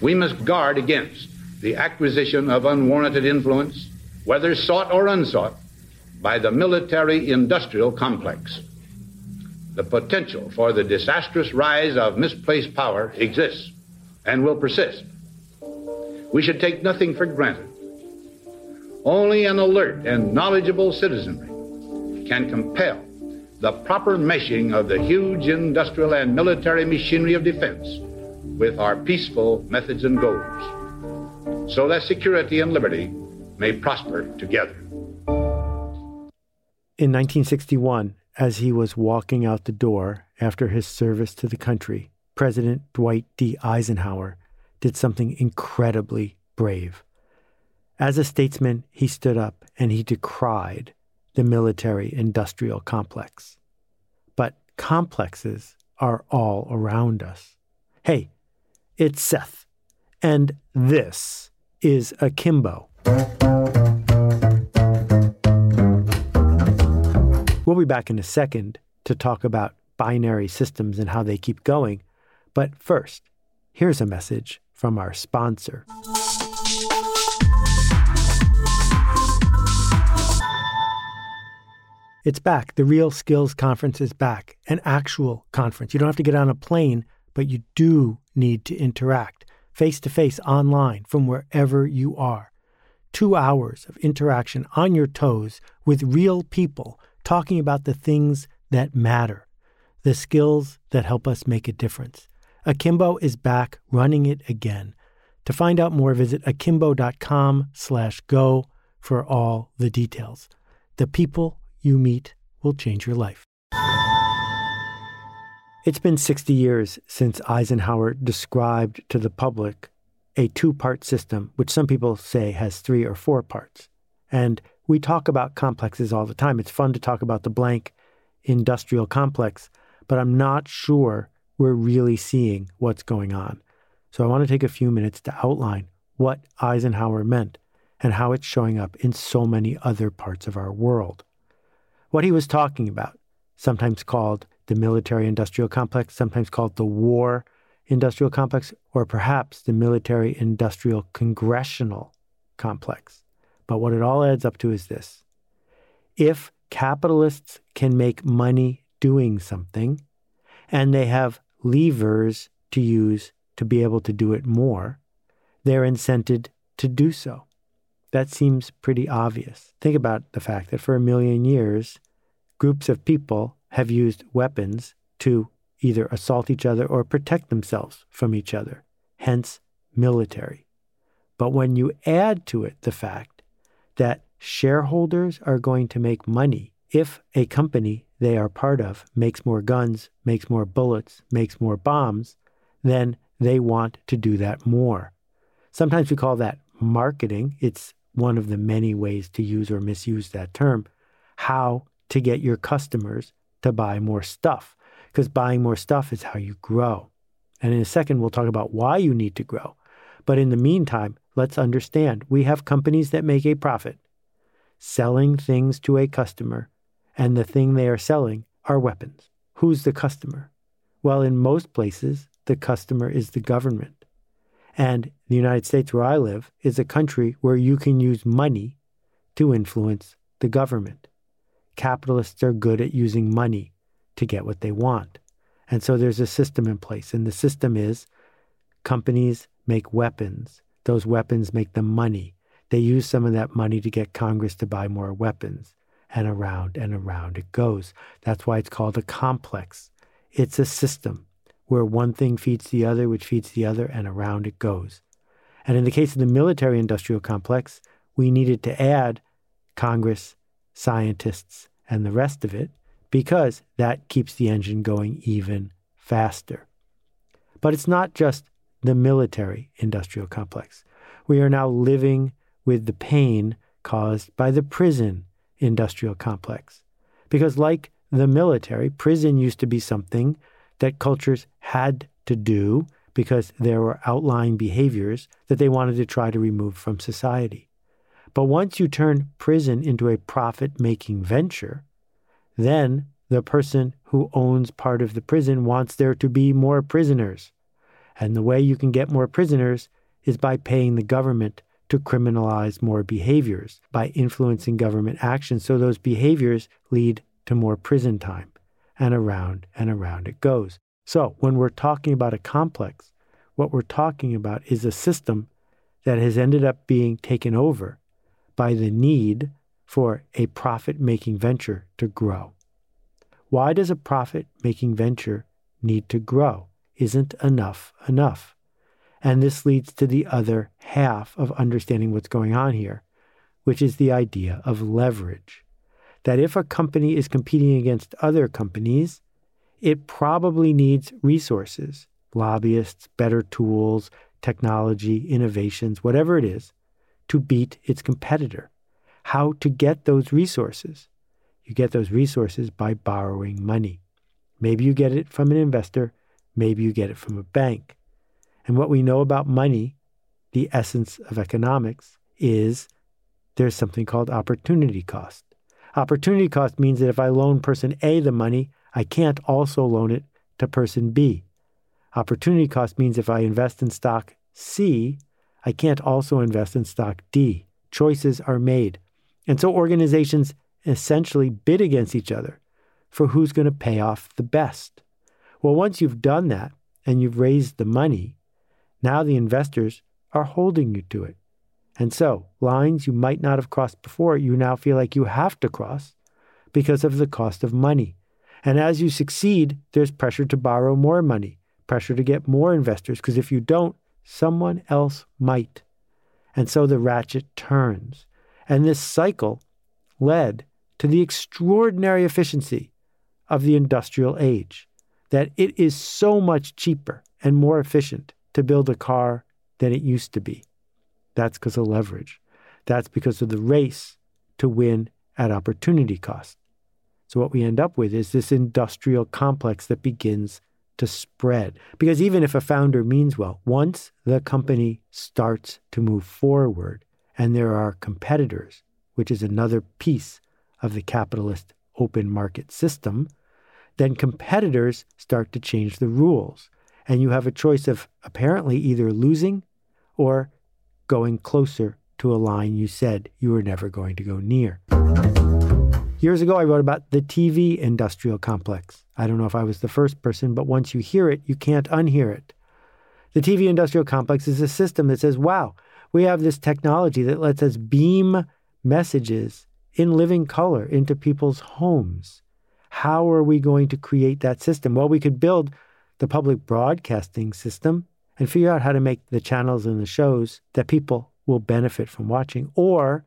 We must guard against the acquisition of unwarranted influence, whether sought or unsought, by the military industrial complex. The potential for the disastrous rise of misplaced power exists and will persist. We should take nothing for granted. Only an alert and knowledgeable citizenry can compel the proper meshing of the huge industrial and military machinery of defense with our peaceful methods and goals, so that security and liberty may prosper together. In 1961, as he was walking out the door after his service to the country, President Dwight D. Eisenhower did something incredibly brave. As a statesman, he stood up and he decried the military industrial complex. But complexes are all around us. Hey, it's Seth, and this is Akimbo. We'll be back in a second to talk about binary systems and how they keep going. But first, here's a message from our sponsor. It's back. The Real Skills Conference is back, an actual conference. You don't have to get on a plane, but you do need to interact face to face online from wherever you are. Two hours of interaction on your toes with real people talking about the things that matter, the skills that help us make a difference. Akimbo is back running it again. To find out more, visit akimbo.com slash go for all the details. The people you meet will change your life. It's been 60 years since Eisenhower described to the public a two part system, which some people say has three or four parts. And we talk about complexes all the time. It's fun to talk about the blank industrial complex, but I'm not sure we're really seeing what's going on. So I want to take a few minutes to outline what Eisenhower meant and how it's showing up in so many other parts of our world what he was talking about, sometimes called the military industrial complex, sometimes called the war industrial complex, or perhaps the military industrial congressional complex. But what it all adds up to is this if capitalists can make money doing something, and they have levers to use to be able to do it more, they're incented to do so. That seems pretty obvious. Think about the fact that for a million years, groups of people have used weapons to either assault each other or protect themselves from each other, hence military. But when you add to it the fact that shareholders are going to make money if a company they are part of makes more guns, makes more bullets, makes more bombs, then they want to do that more. Sometimes we call that marketing. It's one of the many ways to use or misuse that term, how to get your customers to buy more stuff, because buying more stuff is how you grow. And in a second, we'll talk about why you need to grow. But in the meantime, let's understand we have companies that make a profit selling things to a customer, and the thing they are selling are weapons. Who's the customer? Well, in most places, the customer is the government. And the United States, where I live, is a country where you can use money to influence the government. Capitalists are good at using money to get what they want. And so there's a system in place. And the system is companies make weapons. Those weapons make them money. They use some of that money to get Congress to buy more weapons. And around and around it goes. That's why it's called a complex. It's a system where one thing feeds the other, which feeds the other, and around it goes. And in the case of the military industrial complex, we needed to add Congress, scientists, and the rest of it because that keeps the engine going even faster. But it's not just the military industrial complex. We are now living with the pain caused by the prison industrial complex. Because, like the military, prison used to be something that cultures had to do because there were outlying behaviors that they wanted to try to remove from society. But once you turn prison into a profit making venture, then the person who owns part of the prison wants there to be more prisoners. And the way you can get more prisoners is by paying the government to criminalize more behaviors, by influencing government action. So those behaviors lead to more prison time. And around and around it goes. So when we're talking about a complex, what we're talking about is a system that has ended up being taken over by the need for a profit making venture to grow. Why does a profit making venture need to grow? Isn't enough enough? And this leads to the other half of understanding what's going on here, which is the idea of leverage. That if a company is competing against other companies, it probably needs resources, lobbyists, better tools, technology, innovations, whatever it is, to beat its competitor. How to get those resources? You get those resources by borrowing money. Maybe you get it from an investor, maybe you get it from a bank. And what we know about money, the essence of economics, is there's something called opportunity cost. Opportunity cost means that if I loan person A the money, I can't also loan it to person B. Opportunity cost means if I invest in stock C, I can't also invest in stock D. Choices are made. And so organizations essentially bid against each other for who's going to pay off the best. Well, once you've done that and you've raised the money, now the investors are holding you to it. And so, lines you might not have crossed before, you now feel like you have to cross because of the cost of money. And as you succeed, there's pressure to borrow more money, pressure to get more investors, because if you don't, someone else might. And so the ratchet turns. And this cycle led to the extraordinary efficiency of the industrial age, that it is so much cheaper and more efficient to build a car than it used to be. That's because of leverage. That's because of the race to win at opportunity cost. So, what we end up with is this industrial complex that begins to spread. Because even if a founder means well, once the company starts to move forward and there are competitors, which is another piece of the capitalist open market system, then competitors start to change the rules and you have a choice of apparently either losing or going closer to a line you said you were never going to go near. Years ago, I wrote about the TV industrial complex. I don't know if I was the first person, but once you hear it, you can't unhear it. The TV industrial complex is a system that says, wow, we have this technology that lets us beam messages in living color into people's homes. How are we going to create that system? Well, we could build the public broadcasting system and figure out how to make the channels and the shows that people will benefit from watching, or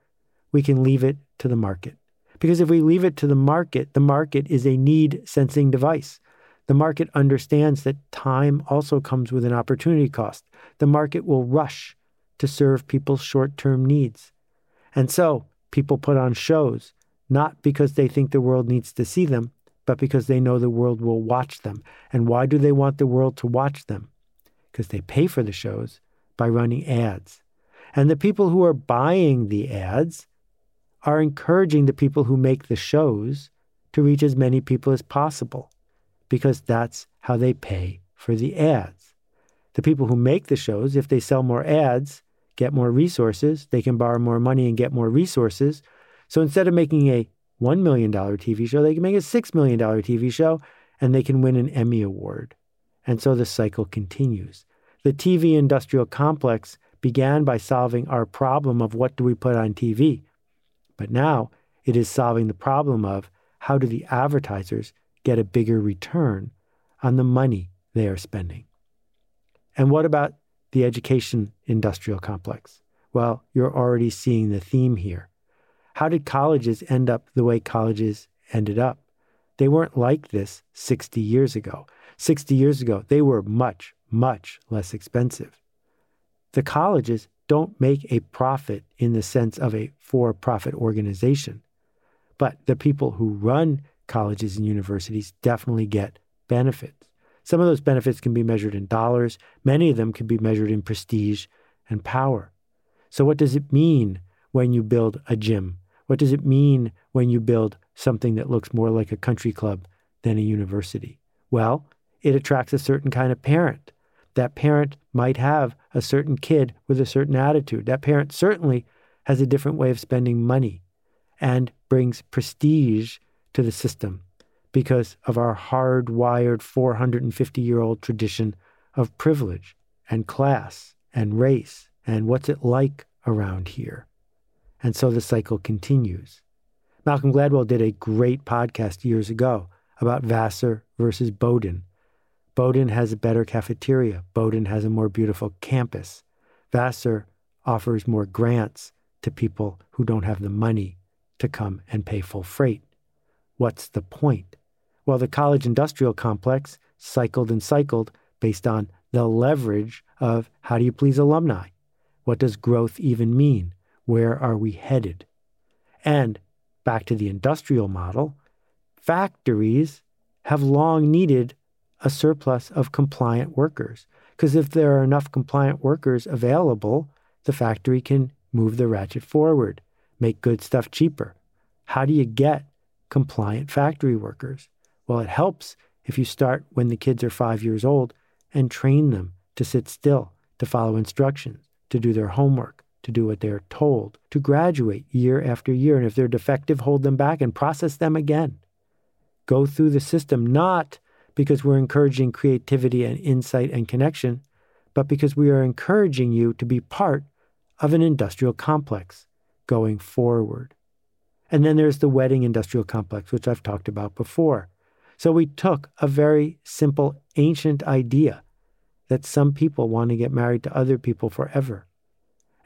we can leave it to the market. Because if we leave it to the market, the market is a need sensing device. The market understands that time also comes with an opportunity cost. The market will rush to serve people's short term needs. And so people put on shows, not because they think the world needs to see them, but because they know the world will watch them. And why do they want the world to watch them? Because they pay for the shows by running ads. And the people who are buying the ads are encouraging the people who make the shows to reach as many people as possible, because that's how they pay for the ads. The people who make the shows, if they sell more ads, get more resources, they can borrow more money and get more resources. So instead of making a $1 million TV show, they can make a $6 million TV show, and they can win an Emmy Award. And so the cycle continues. The TV industrial complex began by solving our problem of what do we put on TV. But now it is solving the problem of how do the advertisers get a bigger return on the money they are spending. And what about the education industrial complex? Well, you're already seeing the theme here. How did colleges end up the way colleges ended up? They weren't like this 60 years ago. 60 years ago, they were much, much less expensive. The colleges don't make a profit in the sense of a for profit organization, but the people who run colleges and universities definitely get benefits. Some of those benefits can be measured in dollars, many of them can be measured in prestige and power. So, what does it mean when you build a gym what does it mean when you build something that looks more like a country club than a university? Well, it attracts a certain kind of parent. That parent might have a certain kid with a certain attitude. That parent certainly has a different way of spending money and brings prestige to the system because of our hardwired 450 year old tradition of privilege and class and race and what's it like around here. And so the cycle continues. Malcolm Gladwell did a great podcast years ago about Vassar versus Bowdoin. Bowdoin has a better cafeteria. Bowdoin has a more beautiful campus. Vassar offers more grants to people who don't have the money to come and pay full freight. What's the point? Well, the college industrial complex cycled and cycled based on the leverage of how do you please alumni? What does growth even mean? Where are we headed? And back to the industrial model, factories have long needed a surplus of compliant workers. Because if there are enough compliant workers available, the factory can move the ratchet forward, make good stuff cheaper. How do you get compliant factory workers? Well, it helps if you start when the kids are five years old and train them to sit still, to follow instructions, to do their homework, to do what they're told, to graduate year after year. And if they're defective, hold them back and process them again. Go through the system, not because we're encouraging creativity and insight and connection, but because we are encouraging you to be part of an industrial complex going forward. And then there's the wedding industrial complex, which I've talked about before. So we took a very simple ancient idea that some people want to get married to other people forever.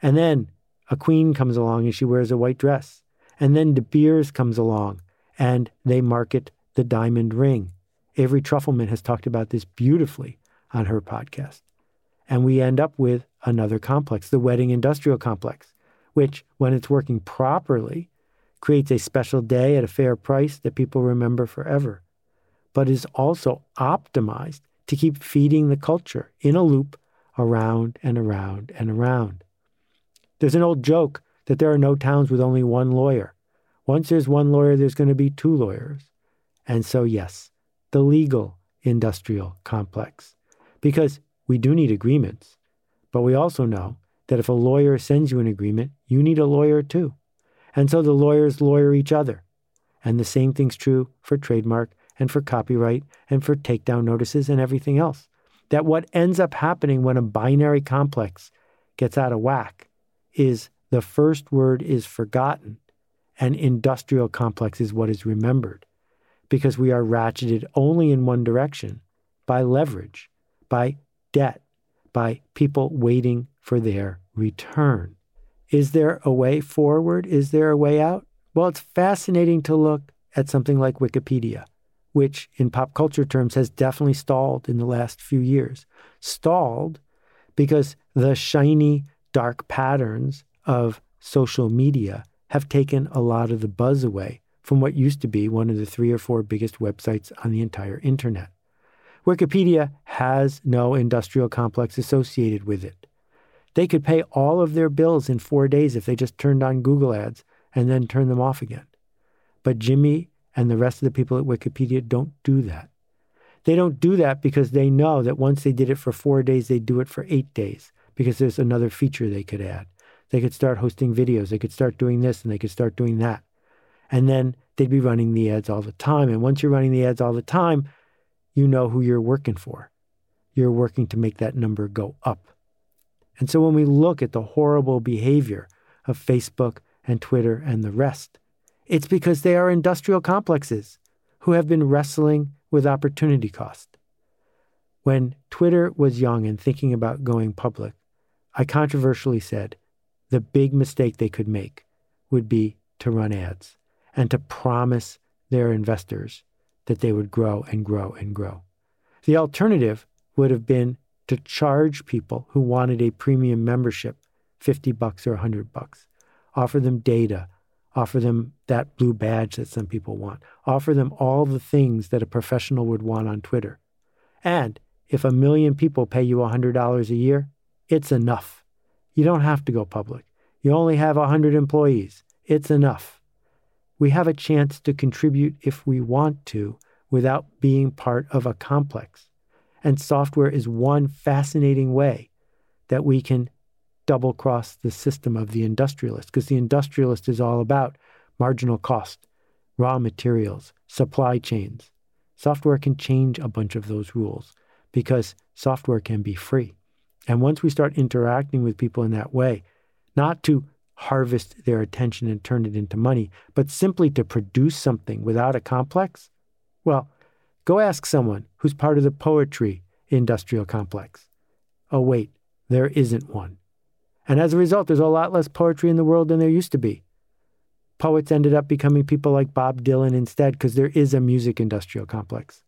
And then a queen comes along and she wears a white dress. And then De Beers comes along and they market the diamond ring. Avery Trufelman has talked about this beautifully on her podcast. And we end up with another complex, the wedding industrial complex, which, when it's working properly, creates a special day at a fair price that people remember forever, but is also optimized to keep feeding the culture in a loop around and around and around. There's an old joke that there are no towns with only one lawyer. Once there's one lawyer, there's going to be two lawyers. And so, yes, the legal industrial complex. Because we do need agreements, but we also know that if a lawyer sends you an agreement, you need a lawyer too. And so the lawyers lawyer each other. And the same thing's true for trademark and for copyright and for takedown notices and everything else. That what ends up happening when a binary complex gets out of whack is the first word is forgotten and industrial complex is what is remembered because we are ratcheted only in one direction by leverage, by debt, by people waiting for their return. Is there a way forward? Is there a way out? Well, it's fascinating to look at something like Wikipedia, which in pop culture terms has definitely stalled in the last few years. Stalled because the shiny, dark patterns of social media have taken a lot of the buzz away from what used to be one of the three or four biggest websites on the entire internet. Wikipedia has no industrial complex associated with it. They could pay all of their bills in four days if they just turned on Google ads and then turned them off again. But Jimmy and the rest of the people at Wikipedia don't do that. They don't do that because they know that once they did it for four days, they'd do it for eight days because there's another feature they could add. They could start hosting videos, they could start doing this, and they could start doing that. And then they'd be running the ads all the time. And once you're running the ads all the time, you know who you're working for. You're working to make that number go up. And so when we look at the horrible behavior of Facebook and Twitter and the rest, it's because they are industrial complexes who have been wrestling with opportunity cost. When Twitter was young and thinking about going public, I controversially said the big mistake they could make would be to run ads and to promise their investors that they would grow and grow and grow. The alternative would have been to charge people who wanted a premium membership 50 bucks or 100 bucks. Offer them data, offer them that blue badge that some people want, offer them all the things that a professional would want on Twitter. And if a million people pay you $100 a year, it's enough. You don't have to go public. You only have 100 employees. It's enough. We have a chance to contribute if we want to without being part of a complex. And software is one fascinating way that we can double cross the system of the industrialist, because the industrialist is all about marginal cost, raw materials, supply chains. Software can change a bunch of those rules because software can be free. And once we start interacting with people in that way, not to harvest their attention and turn it into money, but simply to produce something without a complex, well, go ask someone who's part of the poetry industrial complex. Oh, wait, there isn't one. And as a result, there's a lot less poetry in the world than there used to be. Poets ended up becoming people like Bob Dylan instead because there is a music industrial complex.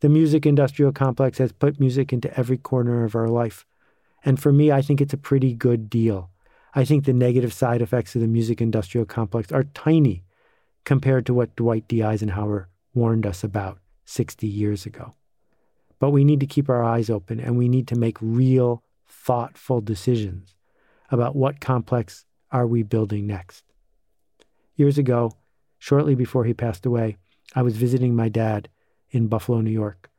The music industrial complex has put music into every corner of our life. And for me, I think it's a pretty good deal. I think the negative side effects of the music industrial complex are tiny compared to what Dwight D. Eisenhower warned us about 60 years ago. But we need to keep our eyes open and we need to make real, thoughtful decisions about what complex are we building next. Years ago, shortly before he passed away, I was visiting my dad in Buffalo, New York.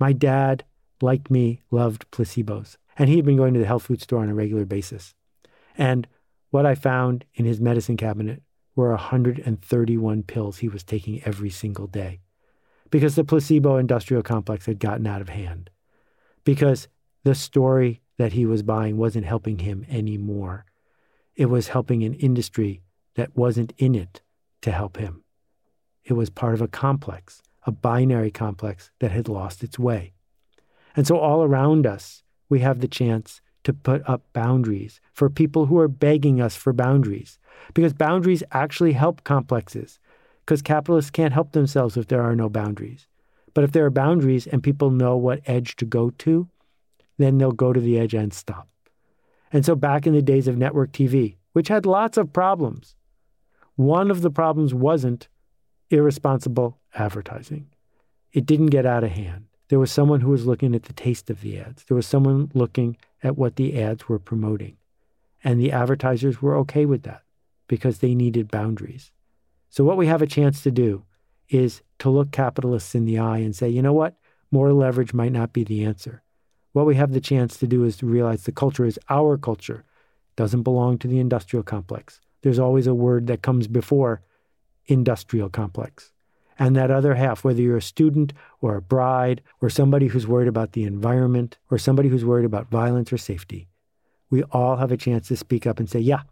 My dad, like me, loved placebos, and he had been going to the health food store on a regular basis. And what I found in his medicine cabinet were 131 pills he was taking every single day because the placebo industrial complex had gotten out of hand, because the story that he was buying wasn't helping him anymore. It was helping an industry that wasn't in it to help him. It was part of a complex, a binary complex that had lost its way. And so, all around us, we have the chance to put up boundaries for people who are begging us for boundaries, because boundaries actually help complexes, because capitalists can't help themselves if there are no boundaries. But if there are boundaries and people know what edge to go to, then they'll go to the edge and stop. And so, back in the days of network TV, which had lots of problems, one of the problems wasn't irresponsible advertising. It didn't get out of hand. There was someone who was looking at the taste of the ads. There was someone looking at what the ads were promoting. And the advertisers were okay with that because they needed boundaries. So, what we have a chance to do is to look capitalists in the eye and say, you know what? More leverage might not be the answer. What we have the chance to do is to realize the culture is our culture, doesn't belong to the industrial complex there's always a word that comes before industrial complex. And that other half, whether you're a student or a bride or somebody who's worried about the environment or somebody who's worried about violence or safety, we all have a chance to speak up and say, yeah,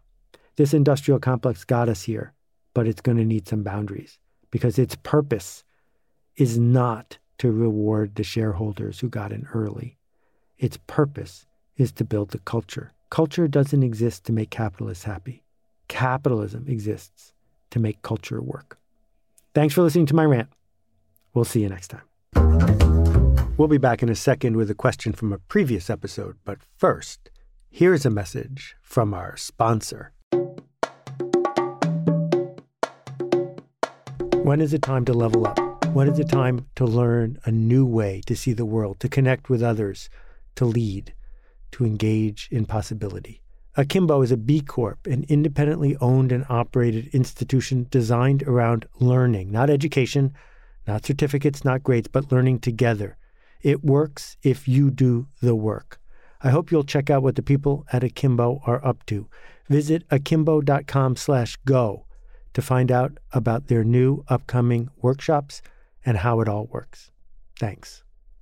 this industrial complex got us here, but it's going to need some boundaries because its purpose is not to reward the shareholders who got in early. Its purpose is to build the culture. Culture doesn't exist to make capitalists happy capitalism exists to make culture work. Thanks for listening to my rant. We'll see you next time. We'll be back in a second with a question from a previous episode, but first, here's a message from our sponsor. When is it time to level up? When is it time to learn a new way to see the world, to connect with others, to lead, to engage in possibility? Akimbo is a B Corp, an independently owned and operated institution designed around learning, not education, not certificates, not grades, but learning together. It works if you do the work. I hope you'll check out what the people at Akimbo are up to. Visit akimbo.com slash go to find out about their new upcoming workshops and how it all works. Thanks.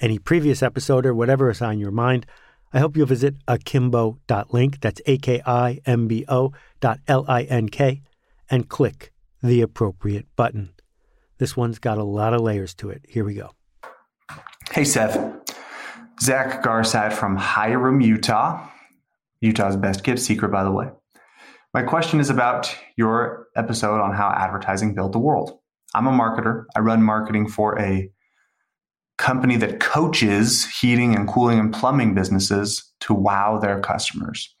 any previous episode or whatever is on your mind, I hope you'll visit akimbo.link, that's A-K-I-M-B-O dot L-I-N-K, and click the appropriate button. This one's got a lot of layers to it. Here we go. Hey, Seth. Zach Garsad from Hyrum, Utah. Utah's best kept secret, by the way. My question is about your episode on how advertising built the world. I'm a marketer. I run marketing for a company that coaches heating and cooling and plumbing businesses to wow their customers.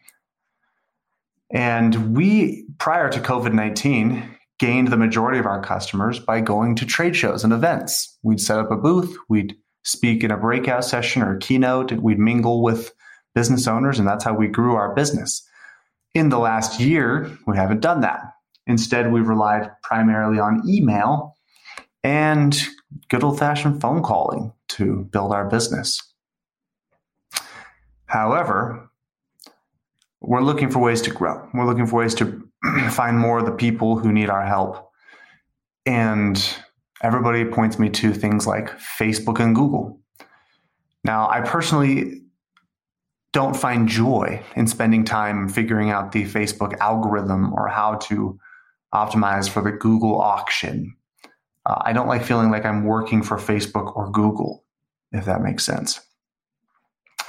And we, prior to COVID 19, gained the majority of our customers by going to trade shows and events. We'd set up a booth, we'd speak in a breakout session or a keynote, we'd mingle with business owners, and that's how we grew our business. In the last year, we haven't done that. Instead, we've relied primarily on email and good old fashioned phone calling to build our business. However, we're looking for ways to grow. We're looking for ways to find more of the people who need our help. And everybody points me to things like Facebook and Google. Now, I personally don't find joy in spending time figuring out the Facebook algorithm or how to optimize for the Google auction. Uh, I don't like feeling like I'm working for Facebook or Google, if that makes sense.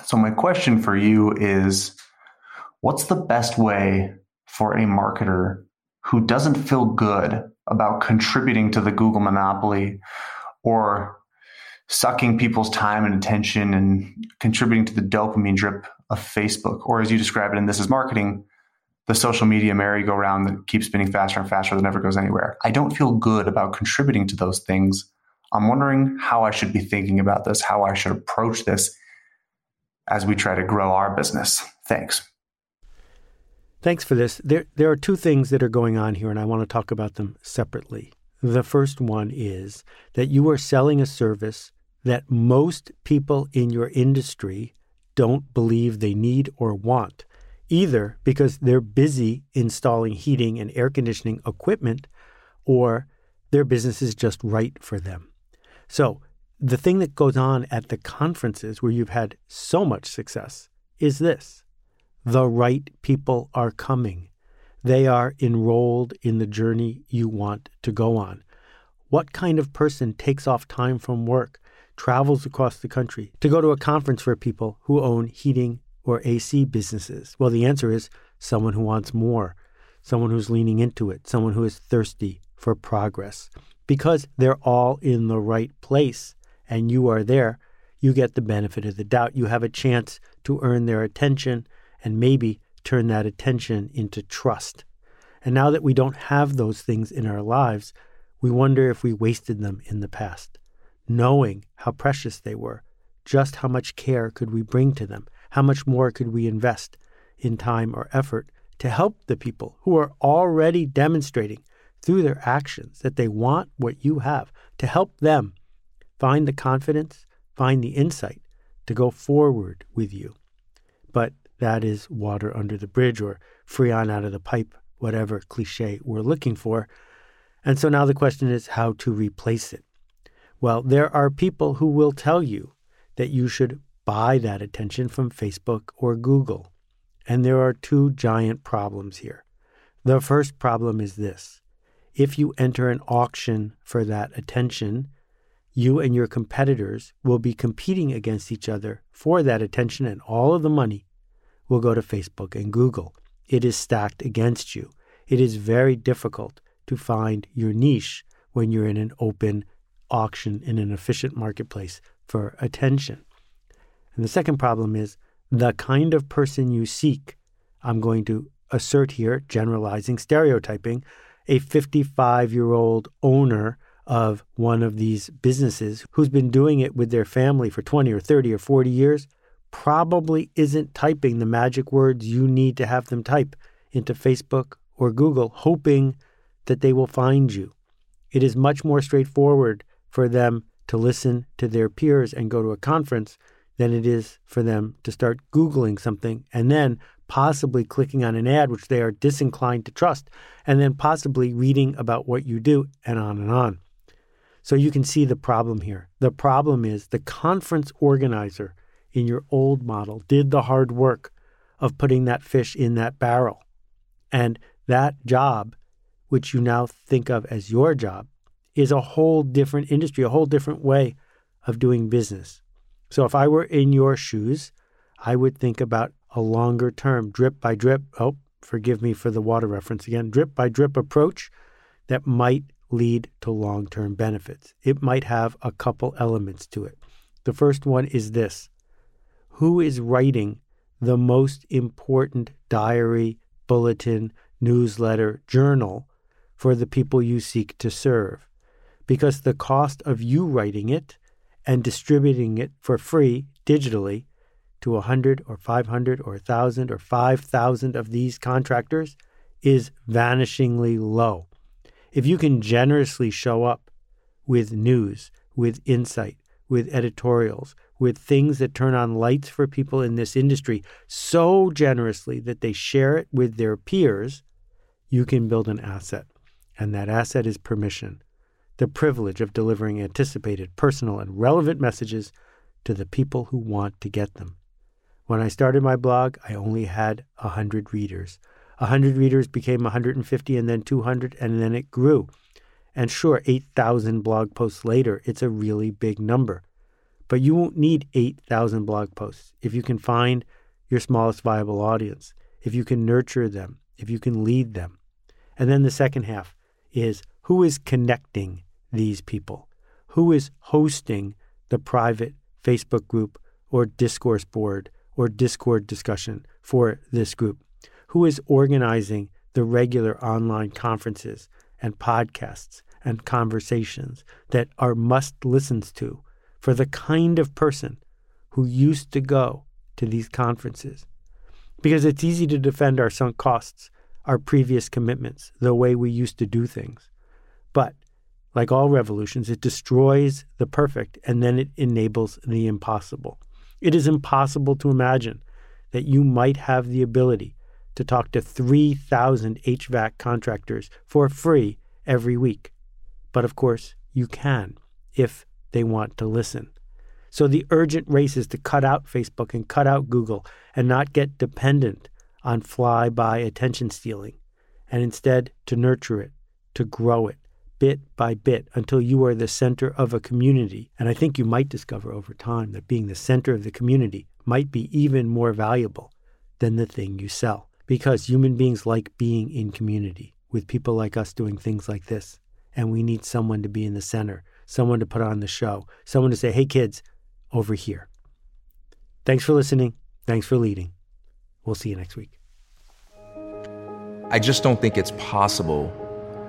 So, my question for you is what's the best way for a marketer who doesn't feel good about contributing to the Google monopoly or sucking people's time and attention and contributing to the dopamine drip of Facebook, or as you describe it in This is Marketing, the social media merry-go-round that keeps spinning faster and faster that never goes anywhere. I don't feel good about contributing to those things. I'm wondering how I should be thinking about this, how I should approach this as we try to grow our business. Thanks. Thanks for this. There, there are two things that are going on here, and I want to talk about them separately. The first one is that you are selling a service that most people in your industry don't believe they need or want, either because they're busy installing heating and air conditioning equipment or their business is just right for them. So, the thing that goes on at the conferences where you've had so much success is this the right people are coming. They are enrolled in the journey you want to go on. What kind of person takes off time from work, travels across the country to go to a conference for people who own heating or AC businesses? Well, the answer is someone who wants more, someone who's leaning into it, someone who is thirsty for progress. Because they're all in the right place and you are there, you get the benefit of the doubt. You have a chance to earn their attention and maybe turn that attention into trust. And now that we don't have those things in our lives, we wonder if we wasted them in the past. Knowing how precious they were, just how much care could we bring to them? How much more could we invest in time or effort to help the people who are already demonstrating through their actions that they want what you have, to help them find the confidence, find the insight to go forward with you. But that is water under the bridge or freon out of the pipe, whatever cliche we're looking for. And so now the question is how to replace it. Well, there are people who will tell you that you should buy that attention from Facebook or Google. And there are two giant problems here. The first problem is this if you enter an auction for that attention, you and your competitors will be competing against each other for that attention and all of the money will go to Facebook and Google. It is stacked against you. It is very difficult to find your niche when you're in an open auction in an efficient marketplace for attention. And the second problem is the kind of person you seek. I'm going to assert here, generalizing, stereotyping, a 55 year old owner of one of these businesses who's been doing it with their family for 20 or 30 or 40 years probably isn't typing the magic words you need to have them type into Facebook or Google, hoping that they will find you. It is much more straightforward for them to listen to their peers and go to a conference than it is for them to start Googling something and then possibly clicking on an ad which they are disinclined to trust, and then possibly reading about what you do, and on and on. So you can see the problem here. The problem is the conference organizer in your old model did the hard work of putting that fish in that barrel. And that job, which you now think of as your job, is a whole different industry, a whole different way of doing business. So if I were in your shoes, I would think about a longer term, drip by drip. Oh, forgive me for the water reference again, drip by drip approach that might lead to long term benefits. It might have a couple elements to it. The first one is this Who is writing the most important diary, bulletin, newsletter, journal for the people you seek to serve? Because the cost of you writing it and distributing it for free digitally to 100 or 500 or 1,000 or 5,000 of these contractors is vanishingly low. If you can generously show up with news, with insight, with editorials, with things that turn on lights for people in this industry so generously that they share it with their peers, you can build an asset. And that asset is permission the privilege of delivering anticipated, personal, and relevant messages to the people who want to get them. When I started my blog, I only had 100 readers. 100 readers became 150 and then 200, and then it grew. And sure, 8,000 blog posts later, it's a really big number. But you won't need 8,000 blog posts if you can find your smallest viable audience, if you can nurture them, if you can lead them. And then the second half is who is connecting these people? Who is hosting the private Facebook group or discourse board or Discord discussion for this group? Who is organizing the regular online conferences and podcasts and conversations that are must listens to for the kind of person who used to go to these conferences? Because it's easy to defend our sunk costs, our previous commitments, the way we used to do things. But like all revolutions, it destroys the perfect and then it enables the impossible. It is impossible to imagine that you might have the ability to talk to 3,000 HVAC contractors for free every week. But of course, you can if they want to listen. So the urgent race is to cut out Facebook and cut out Google and not get dependent on fly by attention stealing, and instead to nurture it, to grow it, bit by bit until you are the center of a community. And I think you might discover over time that being the center of the community might be even more valuable than the thing you sell. Because human beings like being in community with people like us doing things like this. And we need someone to be in the center, someone to put on the show, someone to say, hey, kids, over here. Thanks for listening. Thanks for leading. We'll see you next week. I just don't think it's possible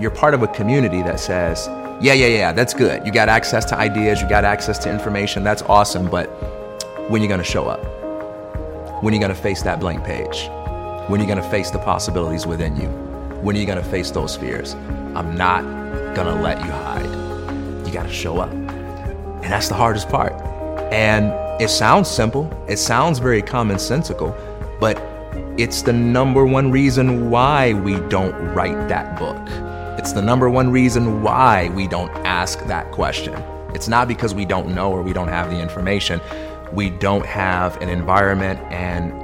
you're part of a community that says, yeah, yeah, yeah, that's good. You got access to ideas, you got access to information, that's awesome, but when are you gonna show up? When are you gonna face that blank page? When are you gonna face the possibilities within you? When are you gonna face those fears? I'm not gonna let you hide. You gotta show up. And that's the hardest part. And it sounds simple, it sounds very commonsensical, but it's the number one reason why we don't write that book. It's the number one reason why we don't ask that question. It's not because we don't know or we don't have the information. We don't have an environment and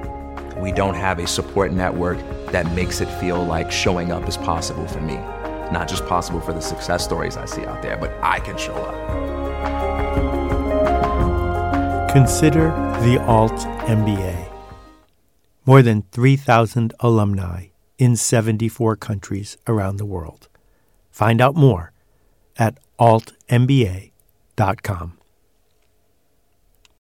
we don't have a support network that makes it feel like showing up is possible for me. Not just possible for the success stories I see out there, but I can show up. Consider the Alt MBA. More than 3,000 alumni in 74 countries around the world. Find out more at altmba.com.